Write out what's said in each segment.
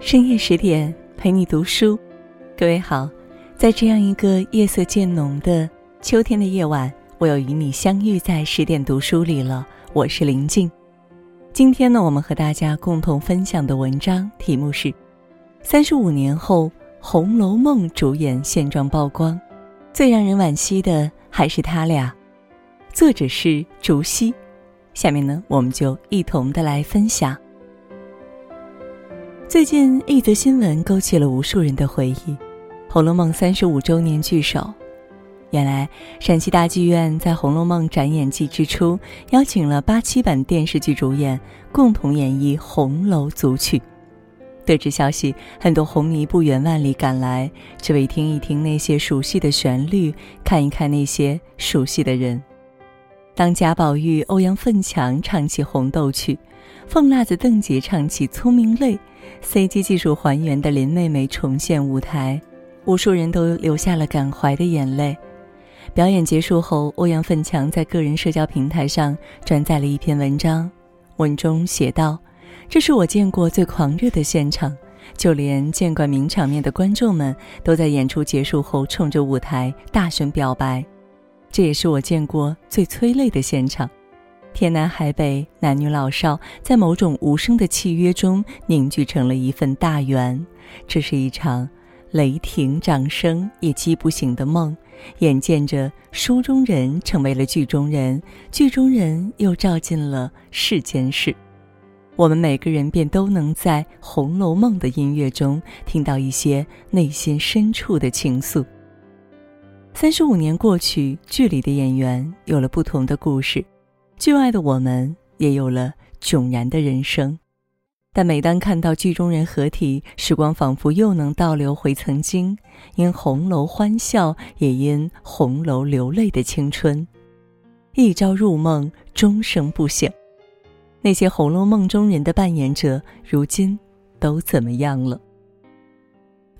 深夜十点陪你读书，各位好，在这样一个夜色渐浓的秋天的夜晚，我又与你相遇在十点读书里了。我是林静，今天呢，我们和大家共同分享的文章题目是：三十五年后，《红楼梦》主演现状曝光，最让人惋惜的还是他俩。作者是竹溪，下面呢，我们就一同的来分享。最近一则新闻勾起了无数人的回忆，《红楼梦》三十五周年聚首。原来陕西大剧院在《红楼梦》展演季之初，邀请了八七版电视剧主演共同演绎《红楼组曲》。得知消息，很多红迷不远万里赶来，只为听一听那些熟悉的旋律，看一看那些熟悉的人。当贾宝玉、欧阳奋强唱起《红豆曲》，凤辣子邓婕唱起《聪明泪》。CG 技术还原的林妹妹重现舞台，无数人都流下了感怀的眼泪。表演结束后，欧阳奋强在个人社交平台上转载了一篇文章，文中写道：“这是我见过最狂热的现场，就连见惯名场面的观众们都在演出结束后冲着舞台大声表白。这也是我见过最催泪的现场。”天南海北，男女老少在某种无声的契约中凝聚成了一份大缘。这是一场雷霆掌声也击不醒的梦。眼见着书中人成为了剧中人，剧中人又照进了世间事，我们每个人便都能在《红楼梦》的音乐中听到一些内心深处的情愫。三十五年过去，剧里的演员有了不同的故事。剧外的我们也有了迥然的人生，但每当看到剧中人合体，时光仿佛又能倒流回曾经，因红楼欢笑，也因红楼流泪的青春。一朝入梦，终生不醒。那些《红楼梦》中人的扮演者，如今都怎么样了？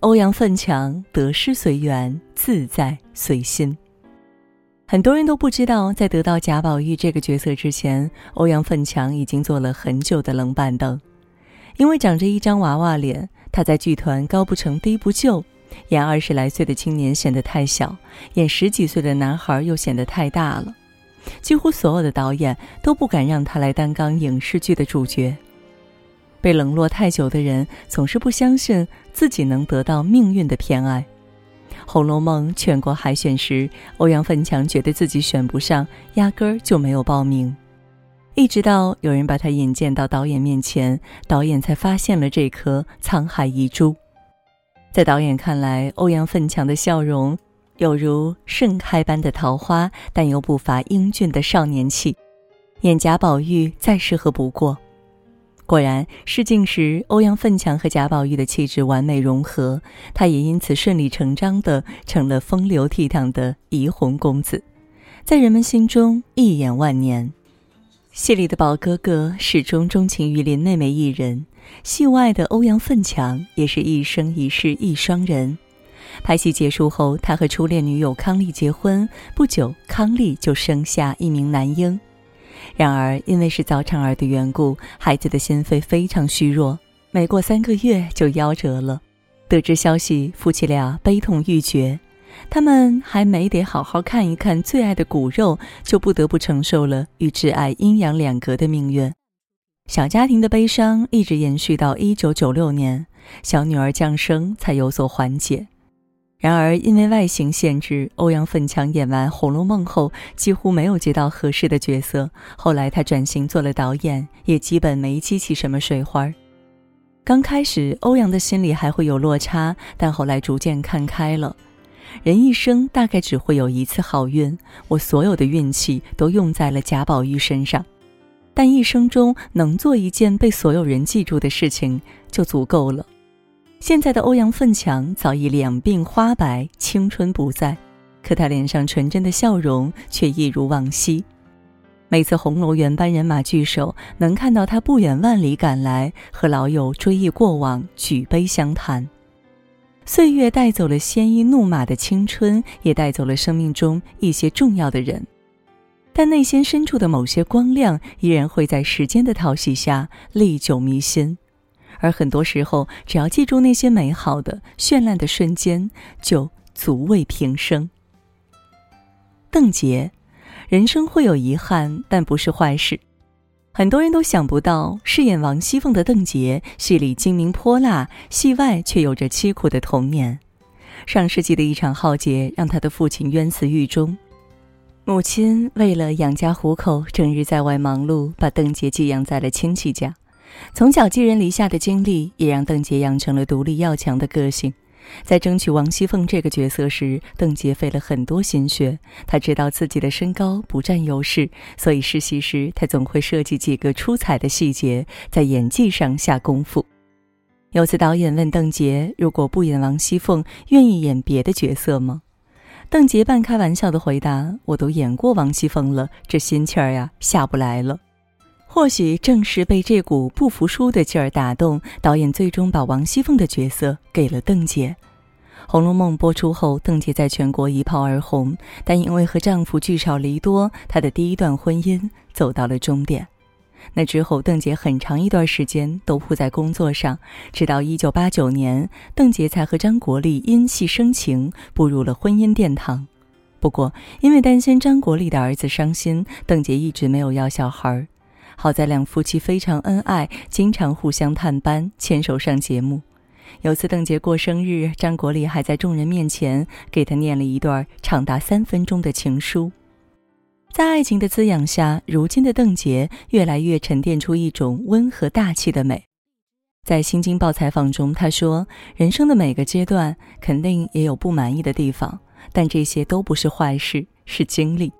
欧阳奋强得失随缘，自在随心。很多人都不知道，在得到贾宝玉这个角色之前，欧阳奋强已经做了很久的冷板凳。因为长着一张娃娃脸，他在剧团高不成低不就，演二十来岁的青年显得太小，演十几岁的男孩又显得太大了。几乎所有的导演都不敢让他来担纲影视剧的主角。被冷落太久的人，总是不相信自己能得到命运的偏爱。《红楼梦》全国海选时，欧阳奋强觉得自己选不上，压根儿就没有报名。一直到有人把他引荐到导演面前，导演才发现了这颗沧海遗珠。在导演看来，欧阳奋强的笑容有如盛开般的桃花，但又不乏英俊的少年气，演贾宝玉再适合不过。果然，试镜时，欧阳奋强和贾宝玉的气质完美融合，他也因此顺理成章地成了风流倜傥的怡红公子，在人们心中一眼万年。戏里的宝哥哥始终钟情于林妹妹一人，戏外的欧阳奋强也是一生一世一双人。拍戏结束后，他和初恋女友康丽结婚，不久，康丽就生下一名男婴。然而，因为是早产儿的缘故，孩子的心肺非常虚弱，没过三个月就夭折了。得知消息，夫妻俩悲痛欲绝。他们还没得好好看一看最爱的骨肉，就不得不承受了与挚爱阴阳两隔的命运。小家庭的悲伤一直延续到一九九六年，小女儿降生才有所缓解。然而，因为外形限制，欧阳奋强演完《红楼梦》后几乎没有接到合适的角色。后来他转型做了导演，也基本没激起什么水花。刚开始，欧阳的心里还会有落差，但后来逐渐看开了。人一生大概只会有一次好运，我所有的运气都用在了贾宝玉身上，但一生中能做一件被所有人记住的事情就足够了。现在的欧阳奋强早已两鬓花白，青春不在，可他脸上纯真的笑容却一如往昔。每次红楼原班人马聚首，能看到他不远万里赶来，和老友追忆过往，举杯相谈。岁月带走了鲜衣怒马的青春，也带走了生命中一些重要的人，但内心深处的某些光亮，依然会在时间的淘洗下历久弥新。而很多时候，只要记住那些美好的、绚烂的瞬间，就足慰平生。邓婕，人生会有遗憾，但不是坏事。很多人都想不到，饰演王熙凤的邓婕，戏里精明泼辣，戏外却有着凄苦的童年。上世纪的一场浩劫，让她的父亲冤死狱中，母亲为了养家糊口，整日在外忙碌，把邓婕寄养在了亲戚家。从小寄人篱下的经历，也让邓婕养成了独立要强的个性。在争取王熙凤这个角色时，邓婕费了很多心血。她知道自己的身高不占优势，所以试戏时她总会设计几个出彩的细节，在演技上下功夫。有次导演问邓婕：“如果不演王熙凤，愿意演别的角色吗？”邓婕半开玩笑的回答：“我都演过王熙凤了，这心气儿呀下不来了。”或许正是被这股不服输的劲儿打动，导演最终把王熙凤的角色给了邓婕。《红楼梦》播出后，邓婕在全国一炮而红，但因为和丈夫聚少离多，她的第一段婚姻走到了终点。那之后，邓婕很长一段时间都扑在工作上，直到1989年，邓婕才和张国立因戏生情，步入了婚姻殿堂。不过，因为担心张国立的儿子伤心，邓婕一直没有要小孩儿。好在两夫妻非常恩爱，经常互相探班，牵手上节目。有次邓婕过生日，张国立还在众人面前给她念了一段长达三分钟的情书。在爱情的滋养下，如今的邓婕越来越沉淀出一种温和大气的美。在《新京报》采访中，她说：“人生的每个阶段肯定也有不满意的地方，但这些都不是坏事，是经历。”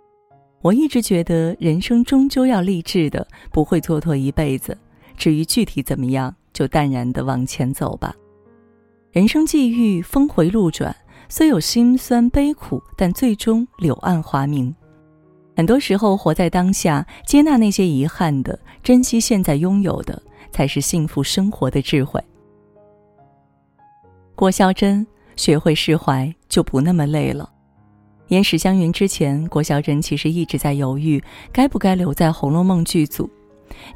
我一直觉得人生终究要励志的，不会蹉跎一辈子。至于具体怎么样，就淡然的往前走吧。人生际遇峰回路转，虽有辛酸悲苦，但最终柳暗花明。很多时候，活在当下，接纳那些遗憾的，珍惜现在拥有的，才是幸福生活的智慧。郭霄珍，学会释怀，就不那么累了。演史湘云之前，郭晓珍其实一直在犹豫该不该留在《红楼梦》剧组，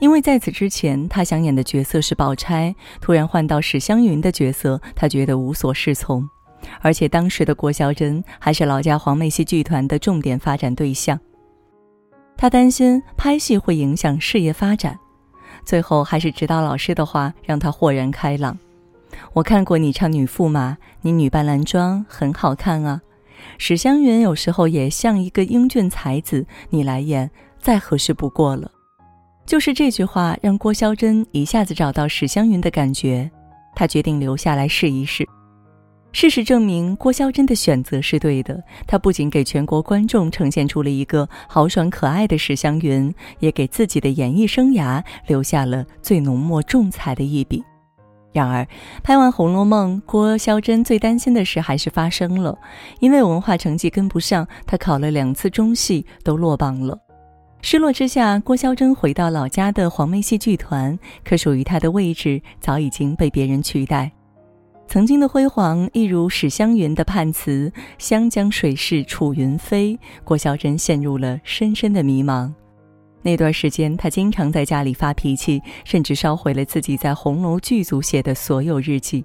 因为在此之前，她想演的角色是宝钗，突然换到史湘云的角色，她觉得无所适从，而且当时的郭晓珍还是老家黄梅戏剧团的重点发展对象，她担心拍戏会影响事业发展，最后还是指导老师的话让她豁然开朗。我看过你唱女驸马，你女扮男装很好看啊。史湘云有时候也像一个英俊才子，你来演再合适不过了。就是这句话让郭霄珍一下子找到史湘云的感觉，她决定留下来试一试。事实证明，郭霄珍的选择是对的。她不仅给全国观众呈现出了一个豪爽可爱的史湘云，也给自己的演艺生涯留下了最浓墨重彩的一笔。然而，拍完《红楼梦》，郭霄珍最担心的事还是发生了，因为文化成绩跟不上，她考了两次中戏都落榜了。失落之下，郭霄珍回到老家的黄梅戏剧团，可属于她的位置早已经被别人取代。曾经的辉煌，一如史湘云的判词“湘江水逝楚云飞”，郭霄珍陷入了深深的迷茫。那段时间，他经常在家里发脾气，甚至烧毁了自己在红楼剧组写的所有日记。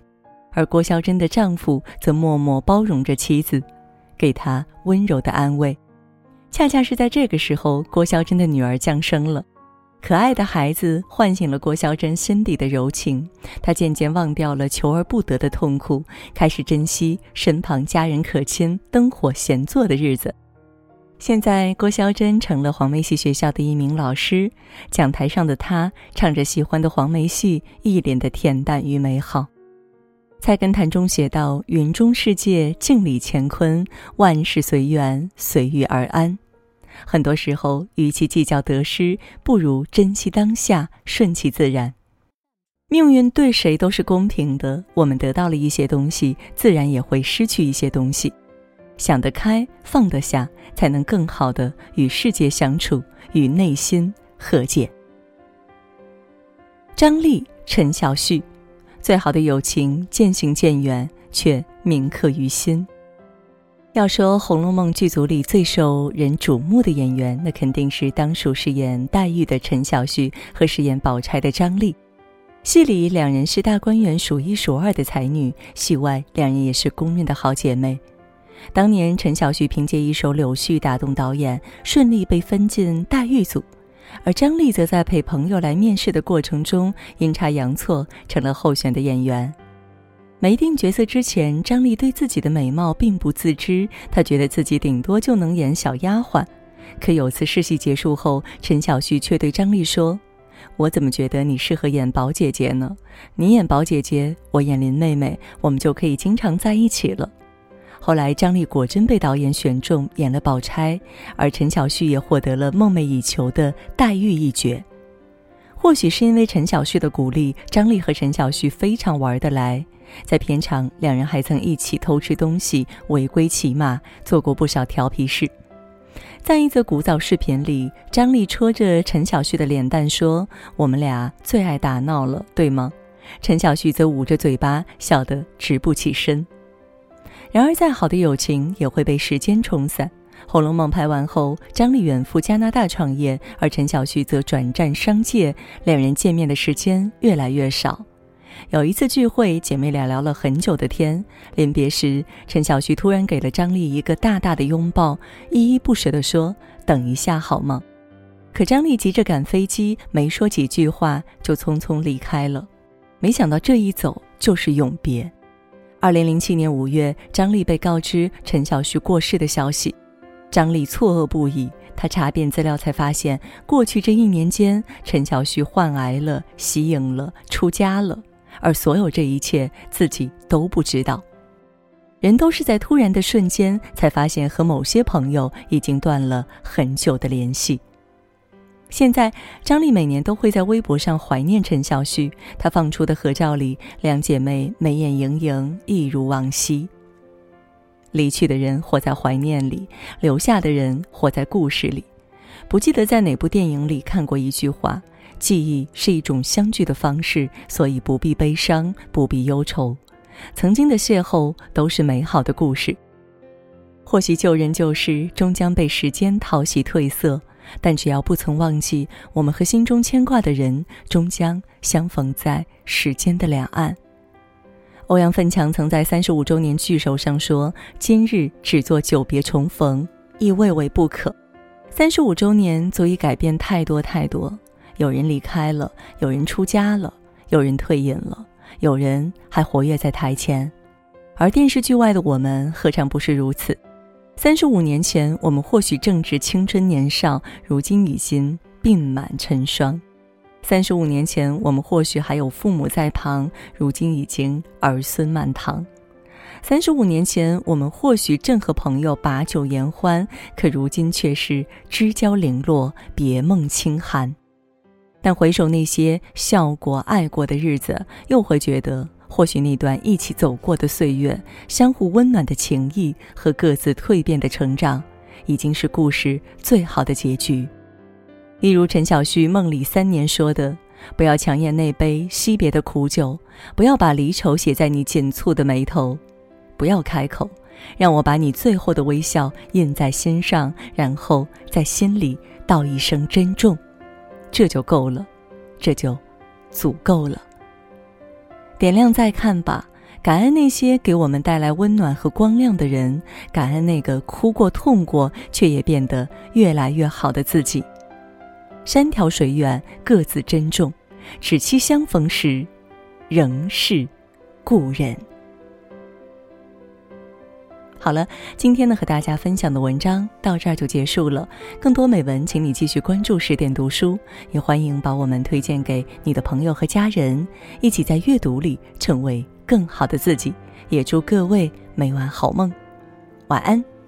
而郭霄珍的丈夫则默默包容着妻子，给她温柔的安慰。恰恰是在这个时候，郭霄珍的女儿降生了。可爱的孩子唤醒了郭霄珍心底的柔情，她渐渐忘掉了求而不得的痛苦，开始珍惜身旁家人可亲、灯火闲坐的日子。现在，郭霄珍成了黄梅戏学校的一名老师。讲台上的她，唱着喜欢的黄梅戏，一脸的恬淡与美好。菜根谭中写道：“云中世界，镜里乾坤，万事随缘，随遇而安。”很多时候，与其计较得失，不如珍惜当下，顺其自然。命运对谁都是公平的，我们得到了一些东西，自然也会失去一些东西。想得开，放得下，才能更好的与世界相处，与内心和解。张丽、陈小旭，最好的友情渐行渐远，却铭刻于心。要说《红楼梦》剧组里最受人瞩目的演员，那肯定是当属饰演黛玉的陈小旭和饰演宝钗的张丽。戏里两人是大观园数一数二的才女，戏外两人也是公认的好姐妹。当年陈小旭凭借一首《柳絮》打动导演，顺利被分进大玉组，而张丽则在陪朋友来面试的过程中阴差阳错成了候选的演员。没定角色之前，张丽对自己的美貌并不自知，她觉得自己顶多就能演小丫鬟。可有次试戏结束后，陈小旭却对张丽说。我怎么觉得你适合演宝姐姐呢？你演宝姐姐，我演林妹妹，我们就可以经常在一起了。后来张丽果真被导演选中演了宝钗，而陈小旭也获得了梦寐以求的黛玉一角。或许是因为陈小旭的鼓励，张丽和陈小旭非常玩得来。在片场，两人还曾一起偷吃东西、违规骑马，做过不少调皮事。在一则古早视频里，张丽戳着陈小旭的脸蛋说：“我们俩最爱打闹了，对吗？”陈小旭则捂着嘴巴，笑得直不起身。然而，再好的友情也会被时间冲散。《红楼梦》拍完后，张丽远赴加拿大创业，而陈小旭则转战商界，两人见面的时间越来越少。有一次聚会，姐妹俩聊了很久的天。临别时，陈小旭突然给了张丽一个大大的拥抱，依依不舍地说：“等一下好吗？”可张丽急着赶飞机，没说几句话就匆匆离开了。没想到这一走就是永别。二零零七年五月，张丽被告知陈小旭过世的消息，张丽错愕不已。她查遍资料，才发现过去这一年间，陈小旭患癌了，息影了，出家了。而所有这一切，自己都不知道。人都是在突然的瞬间，才发现和某些朋友已经断了很久的联系。现在，张丽每年都会在微博上怀念陈小旭。她放出的合照里，两姐妹眉眼盈盈，一如往昔。离去的人活在怀念里，留下的人活在故事里。不记得在哪部电影里看过一句话。记忆是一种相聚的方式，所以不必悲伤，不必忧愁。曾经的邂逅都是美好的故事。或许旧人旧事终将被时间淘洗褪色，但只要不曾忘记，我们和心中牵挂的人终将相逢在时间的两岸。欧阳奋强曾在三十五周年聚首上说：“今日只做久别重逢，亦未为不可。”三十五周年足以改变太多太多。有人离开了，有人出家了，有人退隐了，有人还活跃在台前，而电视剧外的我们何尝不是如此？三十五年前，我们或许正值青春年少，如今已经鬓满尘霜；三十五年前，我们或许还有父母在旁，如今已经儿孙满堂；三十五年前，我们或许正和朋友把酒言欢，可如今却是知交零落，别梦清寒。但回首那些笑过、爱过的日子，又会觉得，或许那段一起走过的岁月、相互温暖的情谊和各自蜕变的成长，已经是故事最好的结局。例如陈小旭梦里三年说的：“不要强咽那杯惜别的苦酒，不要把离愁写在你紧蹙的眉头，不要开口，让我把你最后的微笑印在心上，然后在心里道一声珍重。”这就够了，这就足够了。点亮再看吧，感恩那些给我们带来温暖和光亮的人，感恩那个哭过、痛过却也变得越来越好的自己。山迢水远，各自珍重，只期相逢时，仍是故人。好了，今天呢和大家分享的文章到这儿就结束了。更多美文，请你继续关注十点读书，也欢迎把我们推荐给你的朋友和家人，一起在阅读里成为更好的自己。也祝各位每晚好梦，晚安。